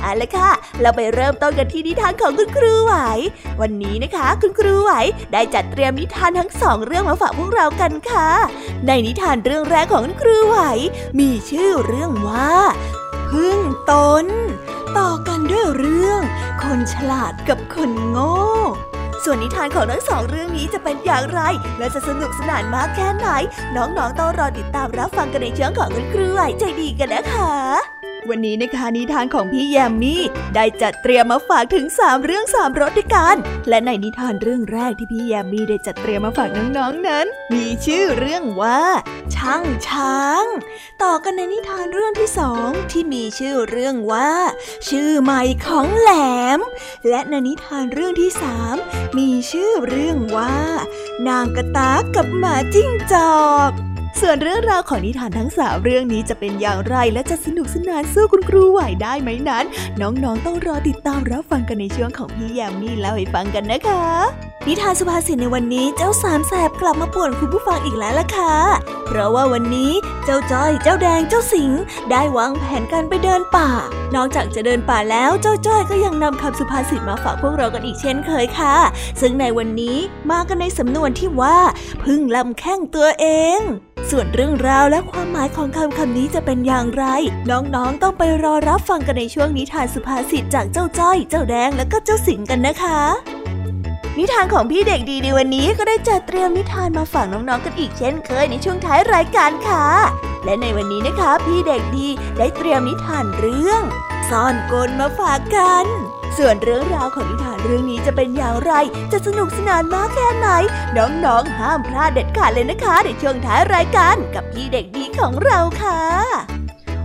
เอาละค่ะ เราไปเริ่มต้นกันที่นิทานของคุณครูไหว วันนี้นะคะ คุณครูไหวได้จัดเตรียมนิทานทั้งสองเรื่องมาฝากพวกเรากันค่ะ ในนิทานเรื่องแรกของคุณครูไหว มีชื่อเรื่องว่าพึ่งตน ต่อกันด้วยเรื่อง คนฉลาดกับคนโง่ ส่วนนิทานของทั้งสองเรื่องนี้จะเป็นอย่างไร และจะสนุกสนานมากแค่ไหน น้องๆต้องรอติดตามรับฟังกันในช่องของคุณครูไหวใจดีกันนะคะ วันนี้นะคะนิทานของพี่แยมมี่ได้จัดเตรียมมาฝากถึง 3 เรื่อง3รสด้วยกัน และในนิทานเรื่องแรกที่พี่แยมมี่ได้จัดเตรียมมาฝากน้องๆนนั้น มีชื่อเรื่องว่า ช่างช้าง ต่อกันในนิทานเรื่องที่สองที่มีชื่อเรื่องว่า ชื่อใหม่ของแหลม และในนิทานเรื่องที่สามมีชื่อเรื่องว่า นางกระตากกับหมาจิ้งจอก ส่วนเรื่องราวของนิทานทั้งสามเรื่องนี้จะเป็นอย่างไรและจะสนุกสนานสู้คุณครูไหวได้ไหมนั้น น้องๆต้องรอติดตามรับฟังกันในช่วงของพี่ยามีเล่าให้ฟังกันนะคะ นิทานสุภาษิตในวันนี้เจ้าสามแสบกลับมาป่วนคุณผู้ฟังอีกแล้วล่ะค่ะ เพราะว่าวันนี้เจ้าจ้อย เจ้าแดง เจ้าสิง ได้วางแผนการไปเดินป่า นอกจากจะเดินป่าแล้วเจ้าจ้อยก็ยังนำคำสุภาษิตมาฝากพวกเรากันอีกเช่นเคยค่ะ ซึ่งในวันนี้มากันในสำนวนที่ว่า พึ่งลำแข้งตัวเอง ส่วนเรื่องราวและความหมายของคำคำนี้จะเป็นอย่างไร น้องๆต้องไปรอรับฟังกันในช่วงนิทานสุภาษิตจากเจ้าจ้อย เจ้าแดงและก็เจ้าสิงกันนะคะ นิทานของพี่เด็กดีในวันนี้ก็ได้จัดเตรียมนิทานมาฝากน้องๆกันอีกเช่นเคยในช่วงท้ายรายการค่ะ และในวันนี้นะคะ พี่เด็กดีได้เตรียมนิทานเรื่อง ซ่อนกลมาฝากกัน ส่วนเรื่องราวของนิทานเรื่องนี้จะเป็นอย่างไร จะสนุกสนานมากแค่ไหน น้องๆห้ามพลาดเด็ดขาดเลยนะคะ ในช่วงท้ายรายการกับพี่เด็กดีของเราค่ะ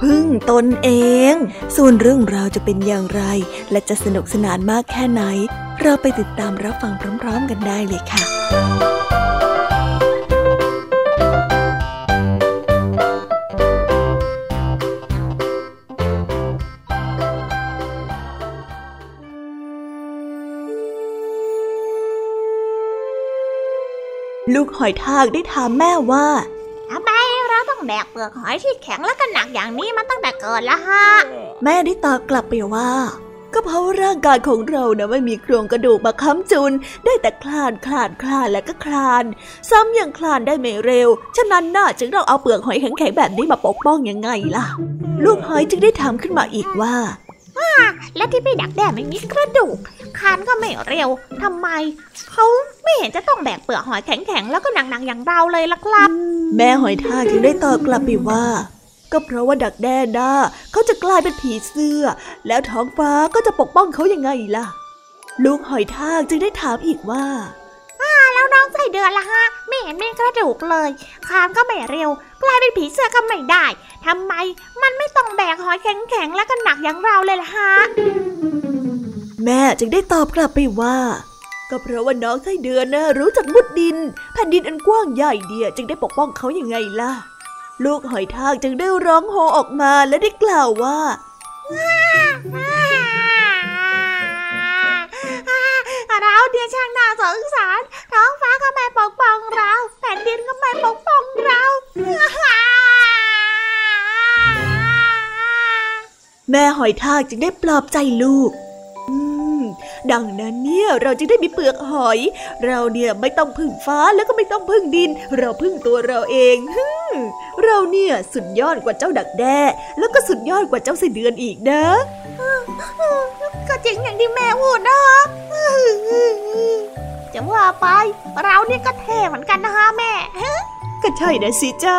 พึ่งตนเอง ส่วนเรื่องราวจะเป็นอย่างไร และจะสนุกสนานมากแค่ไหน เราไปติดตามรับฟังพร้อมๆกันได้เลยค่ะลูกหอยทากได้ถามแม่ว่า ต้องแบกเปลือกหอยที่แข็งและก็หนักอย่างนี้มาตั้งแต่เกิดละฮะ แม่ได้ตอบกลับไปว่า ก็เพราะร่างกายของเรานะไม่มีโครงกระดูกมาค้ำจุน ได้แต่คลานคลานคลานและก็คลาน ซ้ำยังคลานได้ไม่เร็ว ฉะนั้นน่าจึงเราเอาเปลือกหอยแข็งๆแบบนี้มาปกป้องยังไงล่ะ ลูกหอยจึงได้ถามขึ้นมาอีกว่า และที่พี่ดักแด้ไม่มีกระดูก คานก็ไม่เร็วทำไม เขาไม่เห็นจะต้องแบกเปลือกหอยแข็งๆ แล้วก็หนักๆ อย่างเราเลยล่ะครับ แม่หอยทากจึงได้ตอบกลับไปว่า ก็เพราะว่าดักแด้ด้าเขาจะกลายเป็นผีเสื้อ แล้วท้องฟ้าก็จะปกป้องเขายังไงล่ะ ลูกหอยทากจึงได้ถามอีกว่า แล้วน้องใส่เดือนละฮะไม่เห็นมีกระดูกเลยคานก็ไม่เร็ว กลายเป็นผีเสื้อก็ไม่ได้ทำไมมันไม่ต้องแบกหอยแข็งๆและก็หนักอย่างเราเลยล่ะฮะแม่จึงได้ตอบกลับไปว่า ก็เพราะว่าน้องไส้เดือนนะรู้จักมุดดินแผ่นดินอันกว้างใหญ่เดียจึงได้ปกป้องเขาอย่างไงล่ะ ลูกหอยทากจึงได้ร้องโฮออกมาและได้กล่าวว่า เราเดียช่างน่าสงสารท้องฟ้าก็ไม่ปกป้องเรา แผ่นดินก็ไม่ปกป้องเราแม่หอยทากจึงได้ปลอบใจลูกดังนั้นเนี่ยเราจะได้มีเปลือกหอย เราเนี่ยไม่ต้องพึ่งฟ้าแล้วก็ไม่ต้องพึ่งดิน เราพึ่งตัวเราเอง เราเนี่ยสุดยอดกว่าเจ้าดักแด้ แล้วก็สุดยอดกว่าเจ้าไส้เดือนอีกนะก็จริงอย่างที่แม่พูดนะจะว่าไป เราเนี่ยก็เท่เหมือนกันนะฮะแม่ ก็ใช่นะสิจ้า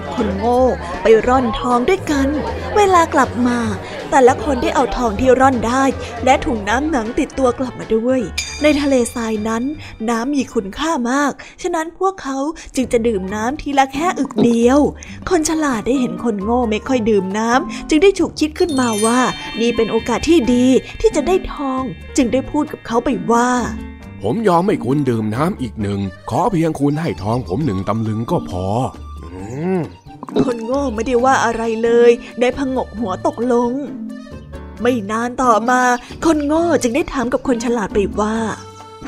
กับคนโง่ ไปร่อนทองด้วยกัน เวลากลับมา แต่ละคนได้เอาทองที่ร่อนได้ และถุงน้ำหนังติดตัวกลับมาด้วย ในทะเลทรายนั้น น้ำมีคุณค่ามาก ฉะนั้นพวกเขาจึงจะดื่มน้ำทีละแค่อึกเดียว คนฉลาดได้เห็นคนโง่ไม่ค่อยดื่มน้ำจึงได้ฉุกคิดขึ้นมาว่านี่เป็นโอกาสที่ดีที่จะได้ทอง จึงได้พูดกับเขาไปว่าผมยอมให้คุณดื่มน้ำอีกหนึ่ง ขอเพียงคุณให้ทองผมหนึ่งตำลึงก็พอ คนโง่ไม่ได้ว่าอะไรเลย ได้พงกหัวตกลง ไม่นานต่อมา คนโง่จึงได้ถามกับคนฉลาดไปว่า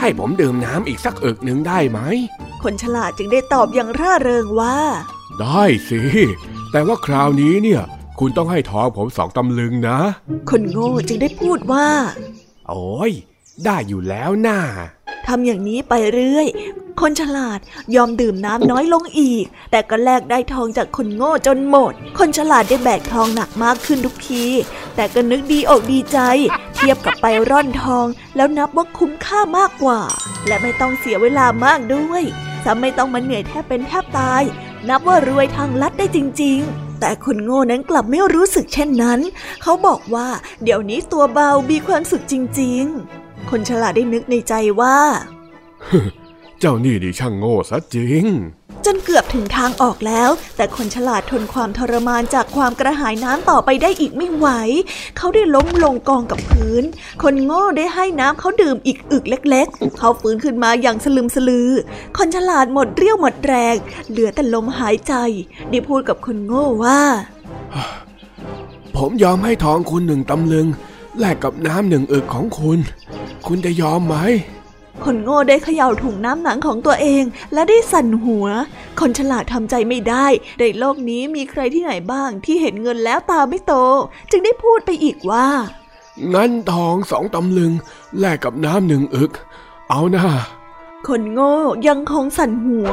ให้ผมดื่มน้ำอีกสักเอิกหนึ่งได้ไหม คนฉลาดจึงได้ตอบอย่างร่าเริงว่า ได้สิ แต่ว่าคราวนี้เนี่ย คุณต้องให้ทองผมสองตำลึงนะ คนโง่จึงได้พูดว่า โอ้ยได้อยู่แล้วน่า ทำอย่างนี้ไปเรื่อย คนฉลาดยอมดื่มน้ำน้อยลงอีก แต่ก็แลกได้ทองจากคนโง่จนหมด คนฉลาดได้แบกทองหนักมากขึ้นทุกที แต่ก็นึกดีอกดีใจ เทียบกับไปร่อนทอง แล้วนับว่าคุ้มค่ามากกว่า และไม่ต้องเสียเวลามากด้วยซ้ำไม่ต้องมาเหนื่อยแทบเป็นแทบตาย นับว่ารวยทางลัดได้จริง ๆแต่คนโง่นั้นกลับไม่รู้สึกเช่นนั้น เขาบอกว่า เดี๋ยวนี้ตัวเบามีความสุขจริง ๆ คนฉลาดได้นึกในใจว่า เจ้านี่ดิช่างโง่ซะจริง จนเกือบถึงทางออกแล้ว แต่คนฉลาดทนความทรมานจากความกระหายน้ำต่อไปได้อีกไม่ไหว เขาได้ล้มลงกองกับพื้น คนโง่ได้ให้น้ำเขาดื่มอีกอึกเล็ก ๆ เขาฟื้นขึ้นมาอย่างสลึมสลือ คนฉลาดหมดเรี่ยวหมดแรง เหลือแต่ลมหายใจ ได้พูดกับคนโง่ว่า ผมยอมให้ทองคุณหนึ่งตำลึง แลกกับน้ำหนึ่งอึกของคุณ คุณจะยอมไหม คนโง่ได้เขย่าถุงน้ำหนังของตัวเองและได้สั่นหัว คนฉลาดทำใจไม่ได้ ในโลกนี้มีใครที่ไหนบ้างที่เห็นเงินแล้วตาไม่โต จึงได้พูดไปอีกว่า งั้นทองสองตำลึง แลกกับน้ำหนึ่งอึก เอานะคนโง่ยังคงสั่นหัว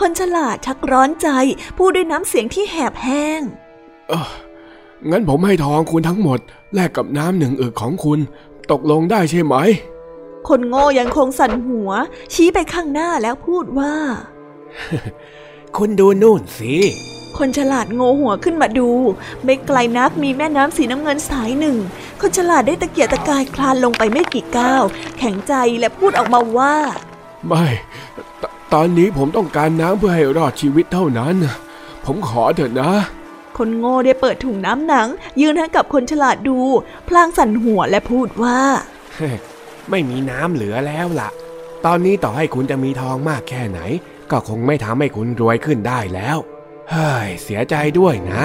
คนฉลาดชักร้อนใจ พูดด้วยน้ำเสียงที่แหบแห้ง เออ งั้นผมให้ทองคุณทั้งหมด แลกกับน้ำหนึ่งอึกของคุณ ตกลงได้ใช่ไหม คนโง่ยังคงสั่นหัว ชี้ไปข้างหน้าแล้วพูดว่า คุณดูนู่นสิ คนฉลาดโงหัวขึ้นมาดู ไม่ไกลนักมีแม่น้ำสีน้ำเงินสายหนึ่ง คนฉลาดได้ตะเกียกตะกายคลานลงไปไม่กี่ก้าว แข็งใจและพูดออกมาว่า ไม่ตตอนนี้ผมต้องการน้ำเพื่อให้รอดชีวิตเท่านั้น ผมขอเถอะนะ คนโง่ได้เปิดถุงน้ำหนัง ยืนให้กับคนฉลาดดู พลางสั่นหัวและพูดว่า ไม่มีน้ำเหลือแล้วล่ะ ตอนนี้ต่อให้คุณจะมีทองมากแค่ไหน ก็คงไม่ทำให้คุณรวยขึ้นได้แล้ว เฮ้ย เสียใจด้วยนะ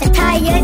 ฉล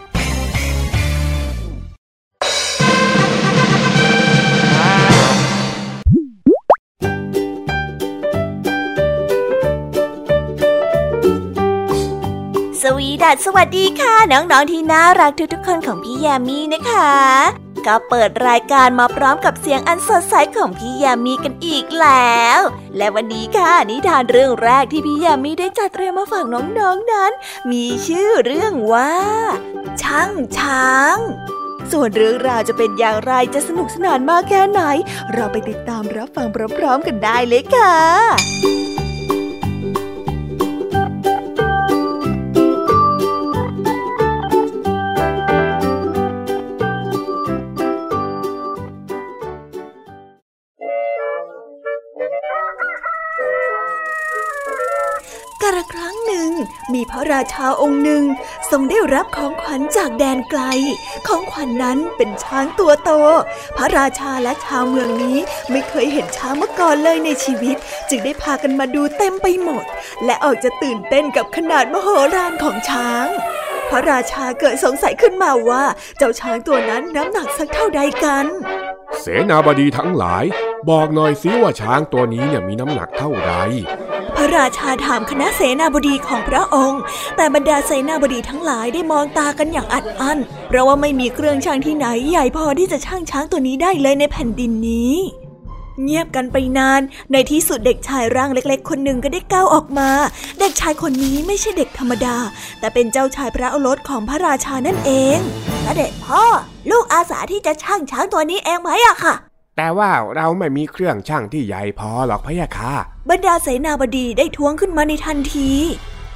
วีดัสสวัสดีค่ะ น้องๆที่น่ารักทุกๆคนของพี่ยามีนะคะ ก็เปิดรายการมาพร้อมกับเสียงอันสดใสของพี่ยามีกันอีกแล้ว และวันนี้ค่ะนิทานเรื่องแรกที่พี่ยามีได้จัดเตรียมมาฝากน้องๆนนั้น มีชื่อเรื่องว่า ช่างช้างส่วนเรื่องราวจะเป็นอย่างไรจะสนุกสนานมากแค่ไหน เราไปติดตามรับฟังพร้อมๆกันได้เลยค่ะ ระราชาองค์หนึ่งทรงได้รับของขวัญจากแดนไกล ของขวัญนนั้นเป็นช้างตัวโต พระราชาและชาวเมืองนี้ไม่เคยเห็นช้างมาก่อนเลยในชีวิต จึงได้พากันมาดูเต็มไปหมด และออกจะตื่นเต้นกับขนาดมโหฬารของช้างพระราชาเกิดสงสัยขึ้นมาว่าเจ้าช้างตัวนั้นน้ำหนักสักเท่าใดกัน เสนาบดีทั้งหลาย บอกหน่อยสิว่าช้างตัวนี้เนี่ยมีน้ำหนักเท่าไห ร่พระราชาถามคณะเสนาบดีของพระองค์ แต่บรรดาเสนาบดีทั้งหลายได้มองตากันอย่างอัดอั้น เพราะว่าไม่มีเครื่องช่างที่ไหนใหญ่พอที่จะช่างช้างตัวนี้ได้เลยในแผ่นดินนี้ เงียบกันไปนาน ในที่สุดเด็กชายร่างเล็ก ๆ คนหนึ่งก็ได้ก้าวออกมา เด็กชายคนนี้ไม่ใช่เด็กธรรมดา แต่เป็นเจ้าชายพระโอรสของพระราชานั่นเองกระเด็จพ่อ ลูกอาสาที่จะช่างช้างตัวนี้เองไหมอะค่ะ แต่ว่าเราไม่มีเครื่องช่างที่ใหญ่พอหรอกพะยะค่ะบรรดาเสนาบดีได้ท้วงขึ้นมาในทันที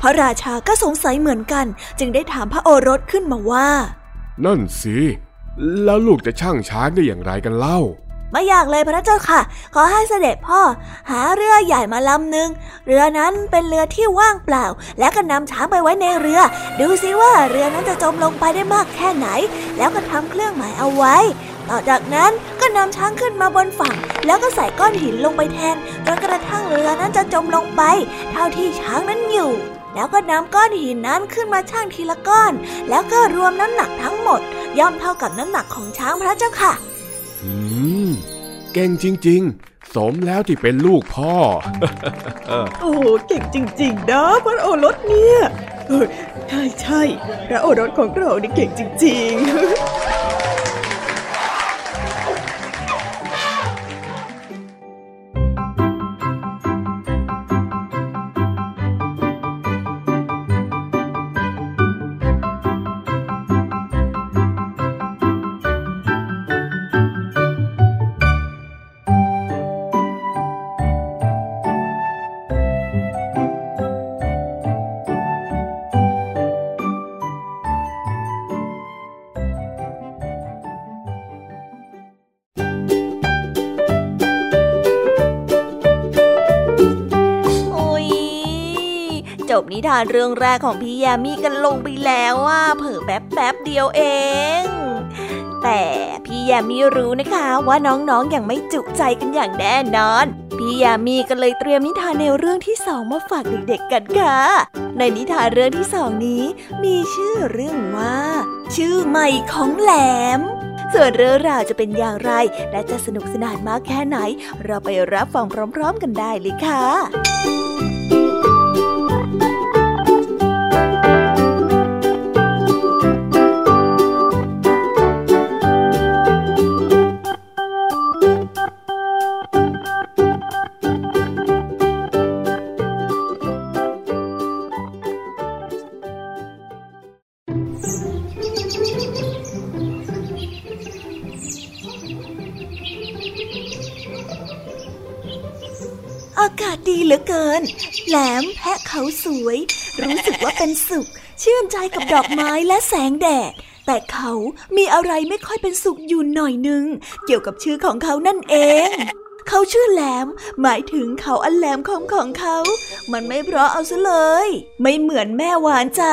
พระราชาก็สงสัยเหมือนกัน จึงได้ถามพระโอรสขึ้นมาว่า นั่นสิแล้วลูกจะช่างช้างได้อย่างไรกันเล่า ไม่อยากเลยพระเจ้าค่ะ ขอให้เสด็จพ่อ หาเรือใหญ่มาลำหนึ่งเรือนั้นเป็นเรือที่ว่างเปล่า และก็นำช้างไปไว้ในเรือ ดูสิว่าเรือนั้นจะจมลงไปได้มากแค่ไหน แล้วก็ทำเครื่องหมายเอาไว้ ต่อจากนั้นก็นำช้างขึ้นมาบนฝั่ง แล้วก็ใส่ก้อนหินลงไปแทนจนกระทั่งเรือนั้นจะจมลงไป เท่าที่ช้างนั้นอยู่ แล้วก็นำก้อนหินนั้นขึ้นมาชั่งทีละก้อน แล้วก็รวมน้ำหนักทั้งหมด ย่อมเท่ากับน้ำหนักของช้างพระเจ้าค่ะ อืม เก่งจริงๆเสสมแล้วที่เป็นลูกพ่อ โอ้เก่งจริงๆนะพระโอรสเนี่ยเออใช่ใช่พระโอรสของเรานี่เก่งจริง ๆ นิทานเรื่องแรกของพี่ยามีกันลงไปแล้วว่าเผิ่แป๊บแป๊บเดียวเอง แต่พี่ยามีรู้นะคะว่าน้องๆออย่างไม่จุใจกันอย่างแน่นอนพี่ยามีก็เลยเตรียมนิทานในวเรื่องที่สองมาฝากเด็กๆกันค่ะ ในนิทานเรื่องที่สองนี้ มีชื่อเรื่องว่า ชื่อใหม่ของแหลม ส่วนเรื่องราวจะเป็นอย่างไร และจะสนุกสนานมากแค่ไหน เราไปรับฟังพร้อม ๆ กันได้เลยค่ะ เขาสวย รู้สึกว่าเป็นสุข ชื่นใจกับดอกไม้และแสงแดด แต่เขามีอะไรไม่ค่อยเป็นสุขอยู่หน่อยนึง เกี่ยวกับชื่อของเขานั่นเอง เขาชื่อแหลม หมายถึงเขาอันแหลมคมของเขา มันไม่เพราะเอาซะเลย ไม่เหมือนแม่หวานใจ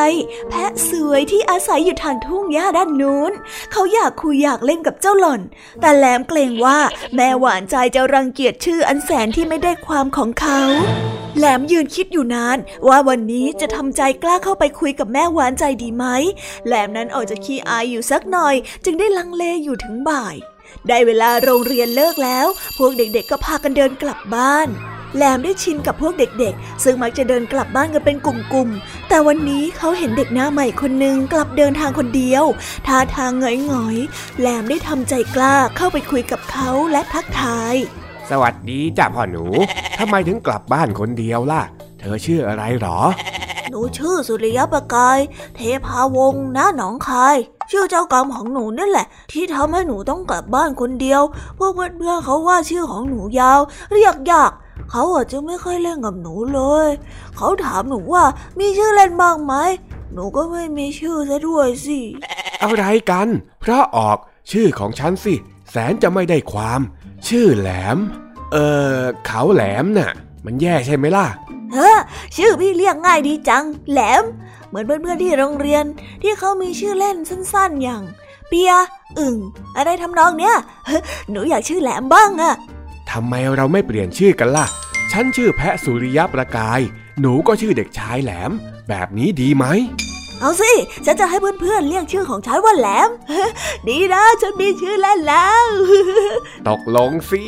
แพะสวยที่อาศัยอยู่ทางทุ่งหญ้าด้านนู้น เขาอยากคุยอยากเล่นกับเจ้าหล่อน แต่แหลมเกรงว่าแม่หวานใจจะรังเกียจชื่ออันแสนที่ไม่ได้ความของเขาแหลมยืนคิดอยู่นาน ว่าวันนี้จะทำใจกล้าเข้าไปคุยกับแม่หวานใจดีไหม แหลมนั้นออกจะขี้อายอยู่สักหน่อย จึงได้ลังเลอยู่ถึงบ่าย ได้เวลาโรงเรียนเลิกแล้ว พวกเด็กๆก็พากันเดินกลับบ้านแหลมได้ชินกับพวกเด็กๆ ซึ่งมักจะเดินกลับบ้านกันเป็นกลุ่มๆ แต่วันนี้เขาเห็นเด็กหน้าใหม่คนหนึ่งกลับเดินทางคนเดียว ท่าทางหงอยๆ แหลมได้ทำใจกล้าเข้าไปคุยกับเขาและทักทาย สวัสดีจ้าพ่อหนู ทำไมถึงกลับบ้านคนเดียวล่ะ เธอชื่ออะไรหรอ หนูชื่อสุริยประกาย เทพาวงศ์นะหนองคาย ชื่อเจ้ากรรมของหนูนั่นแหละ ที่ทำให้หนูต้องกลับบ้านคนเดียว พวกเพื่อนๆเขาว่าชื่อของหนูยาว เรียกยาก เขาอาจจะไม่ค่อยเล่นกับหนูเลย เขาถามหนูว่ามีชื่อเล่นบ้างไหม หนูก็ไม่มีชื่อซะด้วยสิ อะไรกันเพราะออกชื่อของฉันสิ แสนจะไม่ได้ความ ชื่อแหลม เออเขาแหลมน่ะ มันแย่ใช่ไหมล่ะ เฮ้อชื่อพี่เรียกง่ายดีจัง แหลม เหมือนเพื่อนๆที่โรงเรียนที่เขามีชื่อเล่นสั้นๆอย่าง เปีย อึ่ง อะไรทำนองเนี้ยเฮ้อหนูอยากชื่อแหลมบ้างอะทำไมเราไม่เปลี่ยนชื่อกันล่ะ ฉันชื่อแพะสุริยะประกาย หนูก็ชื่อเด็กชายแหลม แบบนี้ดีไหม เอาสิ ฉันจะให้เพื่อนๆเรียกชื่อของฉันว่าแหลม ดีนะ ฉันมีชื่อเล่นแล้ว ตกลงสิ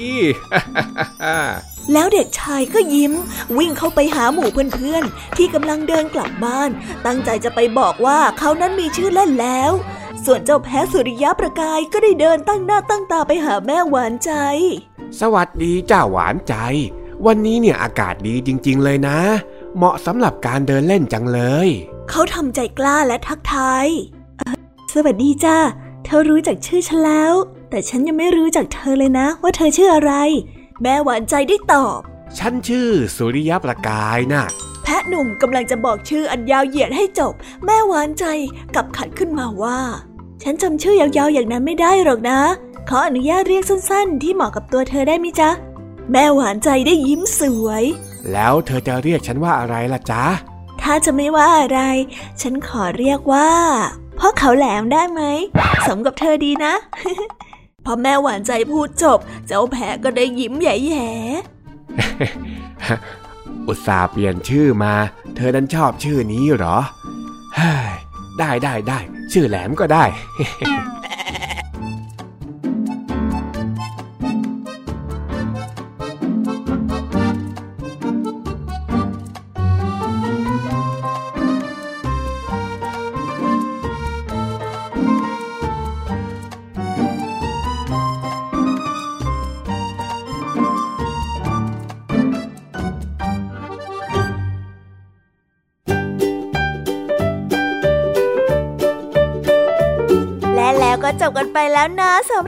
แล้วเด็กชายก็ยิ้ม วิ่งเข้าไปหาหมู่เพื่อนๆ ที่กำลังเดินกลับบ้าน ตั้งใจจะไปบอกว่าเขานั้นมีชื่อเล่นแล้ว ส่วนเจ้าแพ้สุริยะประกายก็ได้เดินตั้งหน้าตั้งตาไปหาแม่หวานใจ สวัสดีจ้าหวานใจ วันนี้เนี่ยอากาศดีจริง ๆ เลยนะ เหมาะสำหรับการเดินเล่นจังเลย เขาทำใจกล้าและทักทายเอ่อสวัสดีจ้าเธอรู้จักชื่อฉันแล้ว แต่ฉันยังไม่รู้จักเธอเลยนะ ว่าเธอชื่ออะไร แม่หวานใจได้ตอบ ฉันชื่อสุริยะประกายน่ะ แพะหนุ่มกำลังจะบอกชื่ออันยาวเหยียดให้จบ แม่หวานใจกลับขัดขึ้นมาว่า ฉันจำชื่อยาวๆอย่างนั้นไม่ได้หรอกนะ ขออนุญาตเรียกสั้นๆ ที่เหมาะกับตัวเธอได้ไหมจ๊ะ แม่หวานใจได้ยิ้มสวย แล้วเธอจะเรียกฉันว่าอะไรล่ะจ๊ะ ถ้าจะไม่ว่าอะไร ฉันขอเรียกว่าพ่อเขาแหลมได้ไหมสมกับเธอดีนะ พอแม่หวานใจพูดจบ เจ้าแพะก็ได้ยิ้มแย่ๆอุตส่าห์เปลี่ยนชื่อมา เธอนั้นชอบชื่อนี้เหรอได้ได้ได้ ชื่อแหลมก็ได้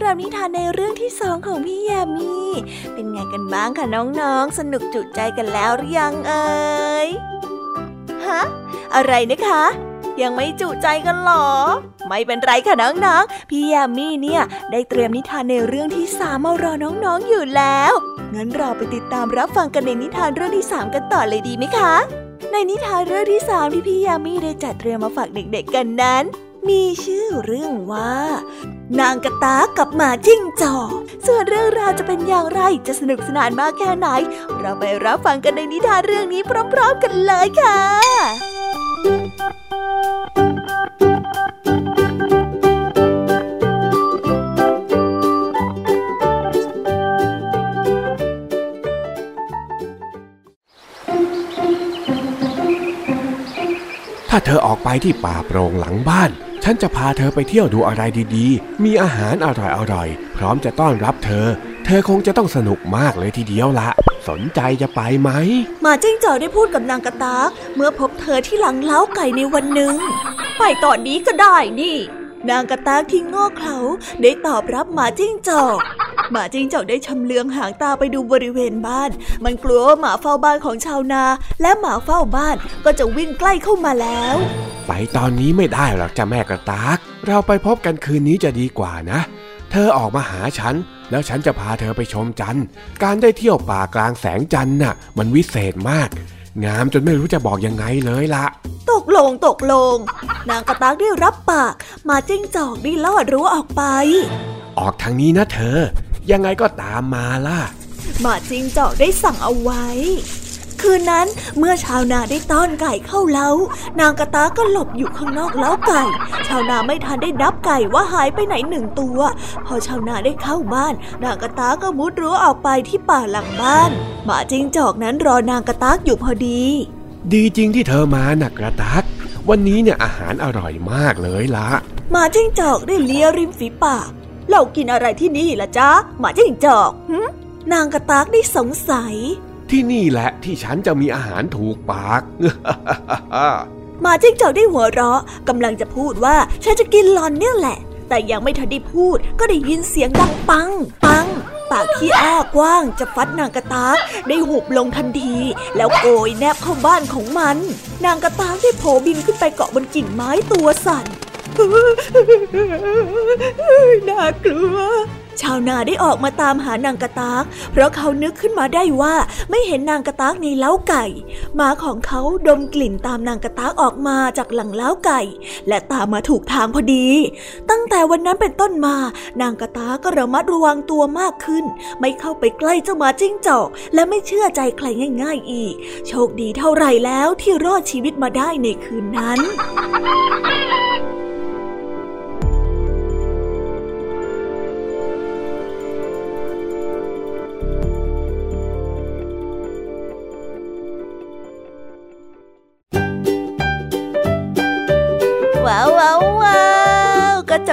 รับนิทานในเรื่องที่สองของพี่ยามีเป็นไงกันบ้างคะน้องๆ สนุกจุใจกันแล้วหรือยังเอ่ยฮะอะไรนะคะ ยังไม่จุใจกันหรอ ไม่เป็นไรค่ะน้องๆ พี่ยามีเนี่ย ได้เตรียมนิทานในเรื่องที่สามมารอน้องๆอยู่แล้ว งั้นเราไปติดตามรับฟังกันในนิทานเรื่องที่สามกันต่อเลยดีไหมคะ ในนิทานเรื่องที่สามที่พี่ยามีได้จัดเตรียมมาฝากเด็กๆกันนั้น มีชื่อเรื่องว่า นางกระตากับหมาจิ้งจอกส่วนเรื่องราวจะเป็นอย่างไรจะสนุกสนานมากแค่ไหน เราไปรับฟังกันในนิทานเรื่องนี้พร้อม ๆ กันเลยค่ะถ้าเธอออกไปที่ป่าโปร่งหลังบ้าน ฉันจะพาเธอไปเที่ยวดูอะไรดีๆ มีอาหารอร่อยๆ พร้อมจะต้อนรับเธอ เธอคงจะต้องสนุกมากเลยทีเดียวละ สนใจจะไปไหมหมาจิ้งจอกได้พูดกับนางกระตากเมื่อพบเธอที่หลังเล้าไก่ในวันหนึ่ง ไปตอนนี้ก็ได้นี่ นางกระตากที่ง้อเขาได้ตอบรับหมาจิ้งจอก หมาจิ้งจอกได้ชำเลืองหางตาไปดูบริเวณบ้าน มันกลัวว่าหมาเฝ้าบ้านของชาวนา และหมาเฝ้าบ้านก็จะวิ่งใกล้เข้ามาแล้ว ไปตอนนี้ไม่ได้หรอกจ้ะแม่กระตาก เราไปพบกันคืนนี้จะดีกว่านะ เธอออกมาหาฉัน แล้วฉันจะพาเธอไปชมจันทร์ การได้เที่ยวป่ากลางแสงจันทร์น่ะ มันวิเศษมาก งามจนไม่รู้จะบอกยังไงเลยละตกลงตกลง นางกระตากได้รับปากหมาจิ้งจอกได้ลอดรั้วออกไป ออกทางนี้นะเธอ ยังไงก็ตามมาล่ะหมาจิ้งจอกได้สั่งเอาไว้ คืนนั้นเมื่อชาวนาได้ต้อนไก่เข้าเล้า นางกระตากก็หลบอยู่ข้างนอกเล้าไก่ ชาวนาไม่ทันได้นับไก่ว่าหายไปไหนหนึ่งตัว พอชาวนาได้เข้าบ้าน นางกระตากก็มุดรั้วออกไปที่ป่าหลังบ้านหมาจิ้งจอกนั้นรอนางกระตากอยู่พอดี ดีจริงที่เธอมานะกระตักวันนี้เนี่ยอาหารอร่อยมากเลยละหมาจิ้งจอกได้เลียริมฝีปาก เรากินอะไรที่นี่ล่ะจ๊ะหมาจิ้งจอกหึนางกระตากได้สงสัย ที่นี่แหละที่ฉันจะมีอาหารถูกปากหมาจิ้งจอกได้หัวเราะกำลังจะพูดว่าฉันจะกินหลอนเนี่ยแหละ แต่ยังไม่ทันได้พูดก็ได้ยินเสียงดังปัง ปัง ปากที่อ้ากว้างจะฟัดนางกระตากได้หุบลงทันที แล้วโกยแนบเข้าบ้านของมัน นางกระตากได้โผบินขึ้นไปเกาะบนกิ่งไม้ตัวสั่น น่ากลัว ชาวนาได้ออกมาตามหานางกระตาก เพราะเขานึกขึ้นมาได้ว่าไม่เห็นนางกระตากในเล้าไก่หมาของเขาดมกลิ่นตามนางกระตากออกมาจากหลังเล้าไก่ และตามมาถูกทางพอดี ตั้งแต่วันนั้นเป็นต้นมา นางกระตากก็ระมัดระวังตัวมากขึ้น ไม่เข้าไปใกล้เจ้าหมาจิ้งจอก และไม่เชื่อใจใครง่าย ๆ อีก โชคดีเท่าไหร่แล้วที่รอดชีวิตมาได้ในคืนนั้น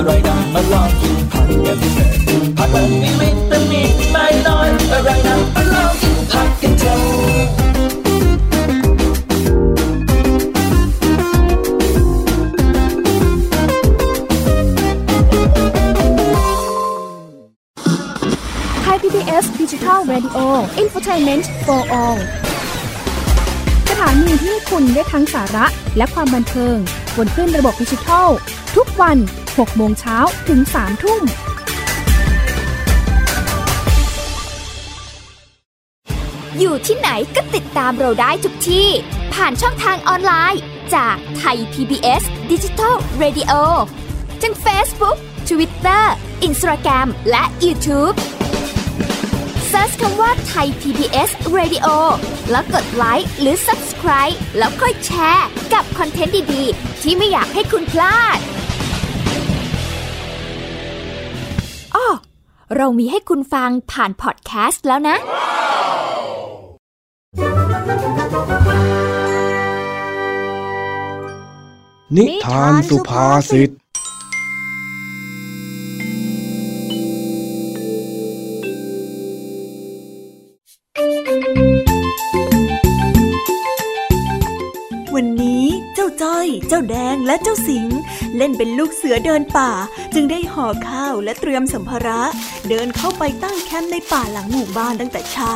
น้อยอร่อยนะมาลองกินผักกันเถอะผักละมีวิตามินไม่น้อยอร่อยนะมาลองกินผักกันเถอะไทย PBS Digital Radio Infotainment for All สถานีที่คุณได้ทั้งสาระและความบันเทิง บนขึ้นระบบดิจิทัล ทุกวัน6 โมงเช้าถึง 3 ทุ่ม อยู่ที่ไหนก็ติดตามเราได้ทุกที่ ผ่านช่องทางออนไลน์ จากไทย PBS Digital Radio ทั้ง Facebook Twitter Instagram และ YouTube Search คำว่าไทย PBS Radio แล้วกดไลค์หรือ Subscribe แล้วค่อยแชร์ กับคอนเทนต์ดี ๆ ที่ไม่อยากให้คุณพลาด เรามีให้คุณฟังผ่านพอดแคสต์แล้วนะ นิทานสุภาษิต แดงและเจ้าสิงเล่นเป็นลูกเสือเดินป่า จึงได้ห่อข้าวและเตรียมสัมภาระ เดินเข้าไปตั้งแคมป์ในป่าหลังหมู่บ้านตั้งแต่เช้า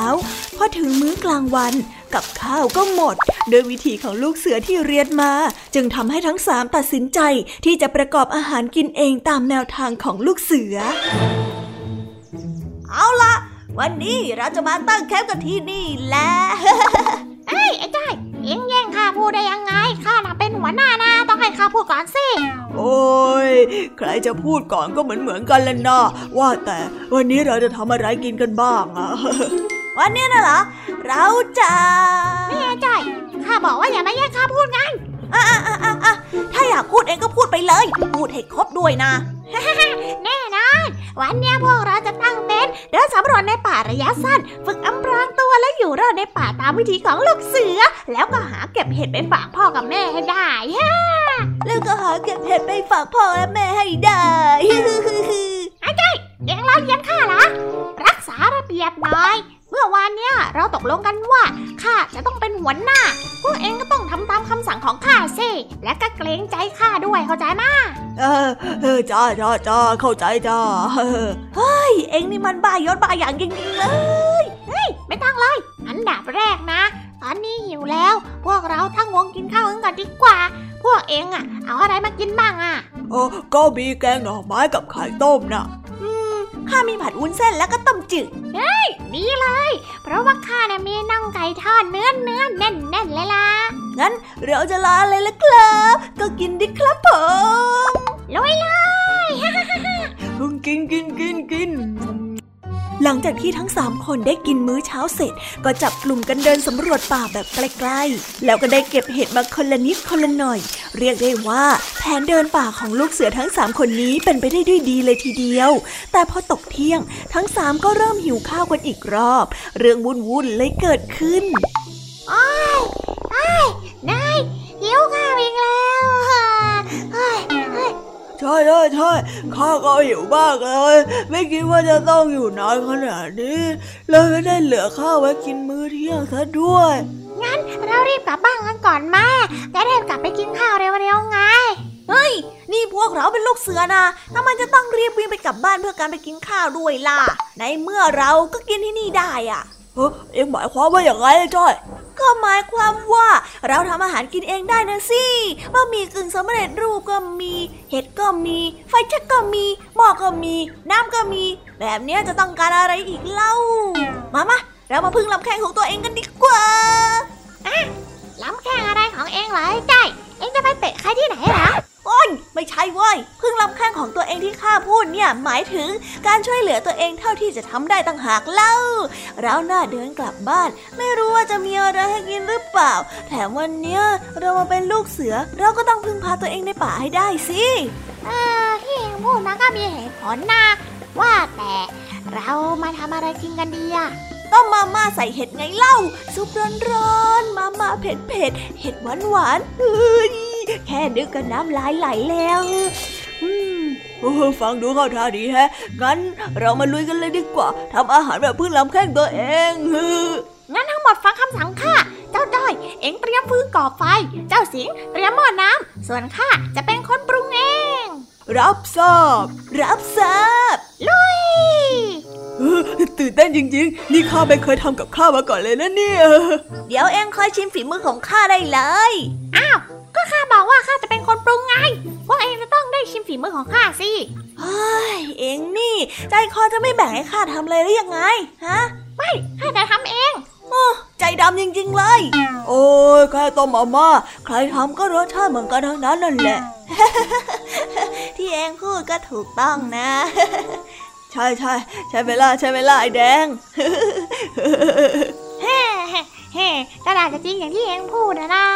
พอถึงมื้อกลางวันกับข้าวก็หมด โดยวิธีของลูกเสือที่เรียนมา จึงทำให้ทั้งสามตัดสินใจที่จะประกอบอาหารกินเองตามแนวทางของลูกเสือ เอาละวันนี้เราจะมาตั้งแคมป์กันที่นี่แหละเอ้ยไอ้จ้อยเอ็งแย่งข้าพูดได้ยังไงข้าน่ะเป็นหัวหน้านะต้อ ข้าพูดก่อนสิ โอ้ย ใครจะพูดก่อนก็เหมือนเหมือนๆกันแหละนะว่าแต่วันนี้เราจะทำอะไรกินกันบ้างอะวันนี้นะเหรอ เราจะนี่ไอ้จ้อยข้าบอกว่าอย่ามาแย่งข้าพูดไงอ่ะอะอะอะอะถ้าอยากพูดเองก็พูดไปเลย พูดให้ครบด้วยนะ แน่นอน วันเนี้ยพวกเราจะตั้งเต็นท์เดินสำรวจในป่าระยะสั้น ฝึกอำพรางตัวและอยู่รอดในป่าตามวิธีของลูกเสือ แล้วก็หาเก็บเห็ดไปฝากพ่อกับแม่ให้ได้ฮะแล้วก็หาเก็บเห็ดไปฝากพ่อและแม่ให้ได้ไอ้จ้อยเอ็งล้อเลียนข้าเหรอรักษาระเบียบหน่อยเมื่อวานเนี้ยเราตกลงกันว่าข้าจะต้องเป็นหัวหน้า พวกเองก็ต้องทำตามคำสั่งของข้าสิ และก็เกรงใจข้าด้วยเข้าใจมาเออเออจ้าจ้าจ้าเข้าใจจ้าเออเฮ้ย เอ็งนี่มันบ้ายศบ้าอย่างจริงๆเลยไม่ต้องเลย อันดับแรกนะ ตอนนี้หิวแล้ว พวกเราทั้งวงกินข้าวกันก่อนดีกว่า พวกเองอะเอาอะไรมากินบ้างอะโอ้ก็มีแกงหน่อไม้กับไข่ต้มนะอืม ข้ามีผัดวุ้นเส้นแล้วก็ต้มจืดดีเลย เพราะว่าข้าเนี่ยมีน่องไก่ทอดเนื้อเนื้อแน่นแน่นๆเลยล่ะ งั้นเราจะลาเลยละครับ ก็กินดิครับผมลุยเลย กินกินกินกิน หลังจากที่ทั้งสามคนได้กินมื้อเช้าเสร็จ ก็จับกลุ่มกันเดินสำรวจป่าแบบใกล้ๆ แล้วก็ได้เก็บเห็ดมาคนละนิดคนละหน่อย เรียกได้ว่าแผนเดินป่าของลูกเสือทั้งสามคนนี้เป็นไปได้ด้วยดีเลยทีเดียว แต่พอตกเที่ยง ทั้งสามก็เริ่มหิวข้าวกันอีกรอบ เรื่องวุ่นๆเลยเกิดขึ้นอ้ายอ้ายนายหิวข้าวอีกแล้วเฮ้ยเฮ้ย ใช่ช่ใช่ใช่ข้าก็หิวมากเลย ไม่คิดว่าจะต้องอยู่นานขนาดนี้เลยไม่ได้เหลือข้าวไว้กินมื้อเที่ยงซะด้วย งั้นเรารีบกลับบ้านกันก่อนแม่จะได้กลับไปกินข้าวเร็วๆไง เฮ้ย นี่พวกเราเป็นลูกเสือนะทำไมจะต้องรีบวิ่งไปกลับบ้านเพื่อการไปกินข้าวด้วยล่ะ ในเมื่อเราก็กินที่นี่ได้อะ เฮ้ยเอ็งหมายความว่าอย่างไรจ้อยก็หมายความว่าเราทำอาหารกินเองได้นะสิบะหมี่กึ่งสำเร็จรูปก็มี เห็ดก็มี ไฟแช็กก็มี หม้อก็มี น้ำก็มี แบบเนี้ยจะต้องการอะไรอีกเล่า มามาเรามาพึ่งลำแข้งของตัวเองกันดีกว่าล้ำแข้งอะไรของเองเหรอไอ้ใจเองจะไปเตะใครที่ไหนเหรอ โอ้ยไม่ใช่เว้ยพึ่งลำแข้งของตัวเองที่ข้าพูดเนี่ยหมายถึงการช่วยเหลือตัวเองเท่าที่จะทำได้ต่างหากเล่า เราหน้าเดินกลับบ้าน ไม่รู้ว่าจะมีอะไรให้กินหรือเปล่า แถมวันเนี้ยเรามาเป็นลูกเสือ เราก็ต้องพึ่งพาตัวเองในป่าให้ได้สิเออที่เองพูดนะก็มีเหตุผลนะว่าแต่เรามาทำอะไรกินกันดีอะ ต้มมาม่าใส่เห็ดไงเล่า ซุปร้อนๆมาม่าเผ็ดเผ็ดๆเห็ดหวานหวานๆเฮ้ยแค่นึกก็น้ำลายไหลแล้วอืมเออฟังดูเข้าท่าดีแฮะ งั้นเรามาลุยกันเลยดีกว่าทำอาหารแบบพึ่งลำแข้งตัวเองฮึงั้นทั้งหมดฟังคำสั่งข้า เจ้าด้อย เอ็งเตรียมฟืนก่อไฟ เจ้าสิงห์เตรียมหม้อน้ำ ส่วนข้าจะเป็นคนปรุงเอง รับทราบ รับทราบ ลุยเออ ตื่นเต้นจริงๆ นี่ข้าไม่เคยทำกับข้าวมาก่อนเลยนะเนี่ย เดี๋ยวเองคอยชิมฝีมือของข้าได้เลย อ้าว ก็ข้าบอกว่าข้าจะเป็นคนปรุงไง พวกเองจะต้องได้ชิมฝีมือของข้าสิ เฮ้ย เองนี่ ใจคอจะไม่แบ่งให้ข้าทำเลยหรือยังไง ฮะ ไม่ ข้าจะทำเองโอ้ใจดำจริงๆเลย โอ้ยแค่ต้มมาม่าใครทำก็รสชาติเหมือนกันทั้งนั้นนั่นแหละ ที่เองพูดก็ถูกต้องนะ ใช่ใช่ใช่เวลาใช่เวลาไอ้แดงเฮ้เฮ้เฮ้ก็น่าจะจริงอย่างที่เองพูดนะนะ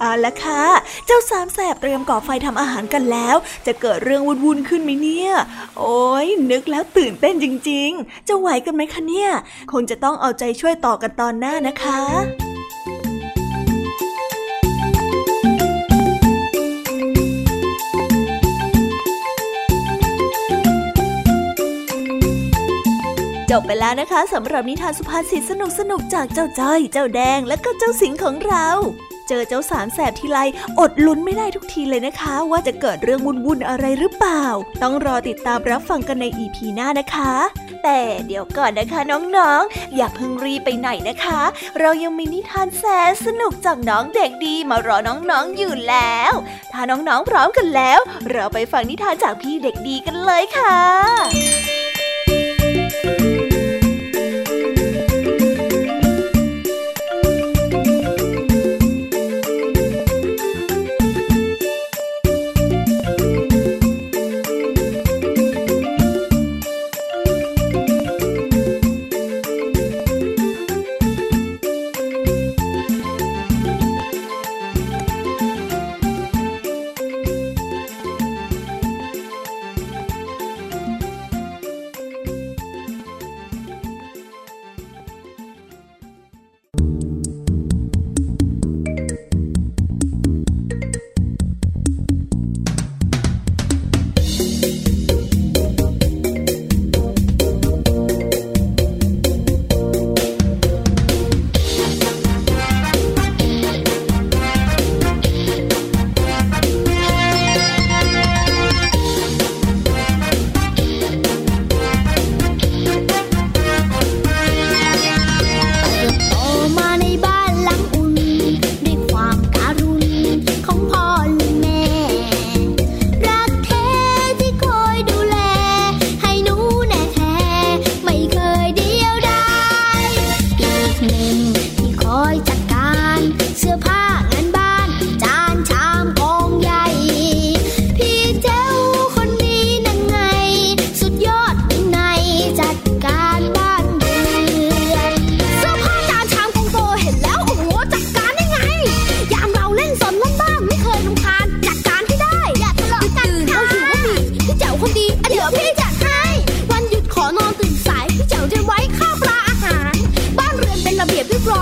เอาละค่ะ เจ้าสามแสบเตรียมก่อไฟทำอาหารกันแล้ว จะเกิดเรื่องวุ่นๆขึ้นไหมเนี่ย โอ้ยนึกแล้วตื่นเต้นจริงๆ จะไหวกันไหมคะเนี่ย คงจะต้องเอาใจช่วยต่อกันตอนหน้านะคะ บไปแล้วนะคะสำหรับนิทานสุภาษิตสนุกสนุกๆจากเจ้าจ้อย เจ้าแดงและก็เจ้าสิงของเรา เจอเจ้าสามแสบทีไรอดลุ้นไม่ได้ทุกทีเลยนะคะ ว่าจะเกิดเรื่องวุ่นๆอะไรหรือเปล่า ต้องรอติดตามรับฟังกันในอีพีหน้านะคะ แต่เดี๋ยวก่อนนะคะน้องๆ อย่าเพิ่งรีไปไหนนะคะ เรายังมีนิทานแสนสนุกจากน้องเด็กดีมารอน้องๆอยู่แล้ว ถ้าน้องๆพร้อมกันแล้ว เราไปฟังนิทานจากพี่เด็กดีกันเลยค่ะ โ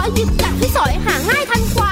อยหยิบจับที่สอยหาง่ายทันควัน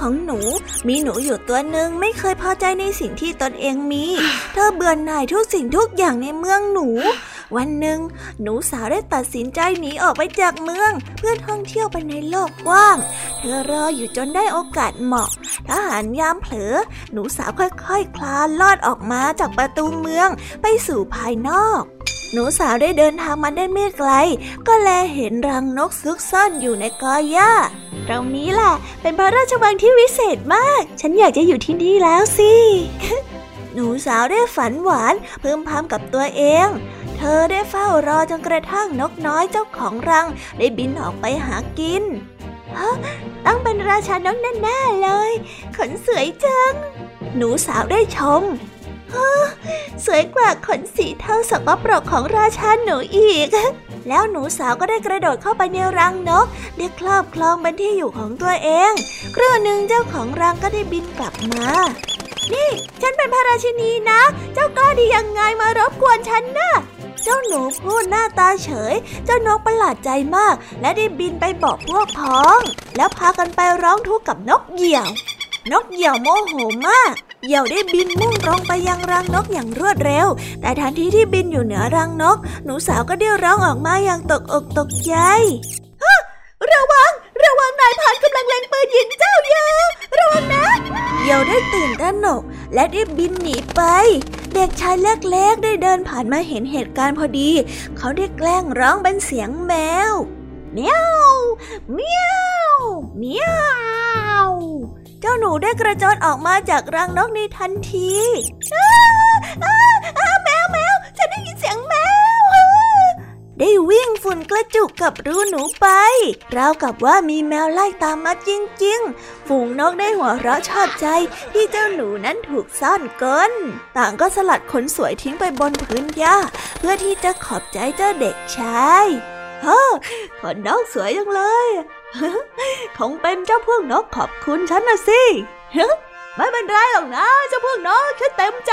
ของหนู มีหนูอยู่ตัวหนึ่งไม่เคยพอใจในสิ่งที่ตนเองมี เธอเบื่อหน่ายทุกสิ่งทุกอย่างในเมืองหนู วันหนึ่งหนูสาวได้ตัดสินใจหนีออกไปจากเมือง เพื่อท่องเที่ยวไปในโลกกว้าง เธอรออยู่จนได้โอกาสเหมาะทหารยามเผลอ หนูสาวค่อยๆคคลานลอดออกมาจากประตูเมืองไปสู่ภายนอกหนูสาวได้เดินทางมาได้ไม่ไกล ก็แลเห็นรังนกซุกซ่อนอยู่ในกอหญ้า ตรงนี้แหละ เป็นพระราชวังที่วิเศษมาก ฉันอยากจะอยู่ที่นี่แล้วสิ หนูสาวได้ฝันหวานเพิ่มพำกับตัวเอง เธอได้เฝ้ารอจนกระทั่งนกน้อยเจ้าของรัง ได้บินออกไปหากินฮะต้องเป็นราชานกแน่ๆเลย ขนสวยจัง หนูสาวได้ชมฮะสวยกว่าขนสีเทาสกปรกของราชาหนูอีก แล้วหนูสาวก็ได้กระโดดเข้าไปในรังนกได้ครอบครองเป็นที่อยู่ของตัวเองครู่หนึ่งเจ้าของรังก็ได้บินกลับมา นี่ ฉันเป็นพระราชินีนะ เจ้ากล้าดียังไงมารบกวนฉันนะ เจ้าหนูพูดหน้าตาเฉย เจ้านกประหลาดใจมาก และได้บินไปบอกพวกพ้อง แล้วพากันไปร้องทุกข์กับนกเหยี่ยว นกเหยี่ยวโมโหมากเหยี่ยวได้บินมุ่งตรงไปยังรังนกอย่างรวดเร็ว แต่ทันทีที่บินอยู่เหนือรังนก หนูสาวก็ได้ร้องออกมาอย่างตกอกตกใจระวัง ระวังนายพานกำลังเล็งปืนยิงเจ้าเยาระวังนะเยี่ยวได้ตื่นตระหนก และได้บินหนีไป เด็กชายเล็กๆได้เดินผ่านมาเห็นเหตุการณ์พอดี เขาได้แกล้งร้องเป็นเสียงแมวเมียวเมียวเมียวเจ้าหนูได้กระโจนออกมาจากรังนกในทันทีแมวแมวฉันได้ยินเสียงแมว ได้วิ่งฝุ่นกระจุกกับรูหนูไป ราวกับว่ามีแมวไล่ตามมาจริง ๆ ฝูงนกได้หัวเราะชอบใจที่เจ้าหนูนั้นถูกซ่อนกลต่างก็สลัดขนสวยทิ้งไปบนพื้นหญ้า เพื่อที่จะขอบใจเจ้าเด็กชายเฮ้อขนนกสวยจังเลย คงเป็นเจ้าพวกนกขอบคุณฉันนะสิไม่เป็นไรหรอกนะเจ้าพวกนกฉันเต็มใจ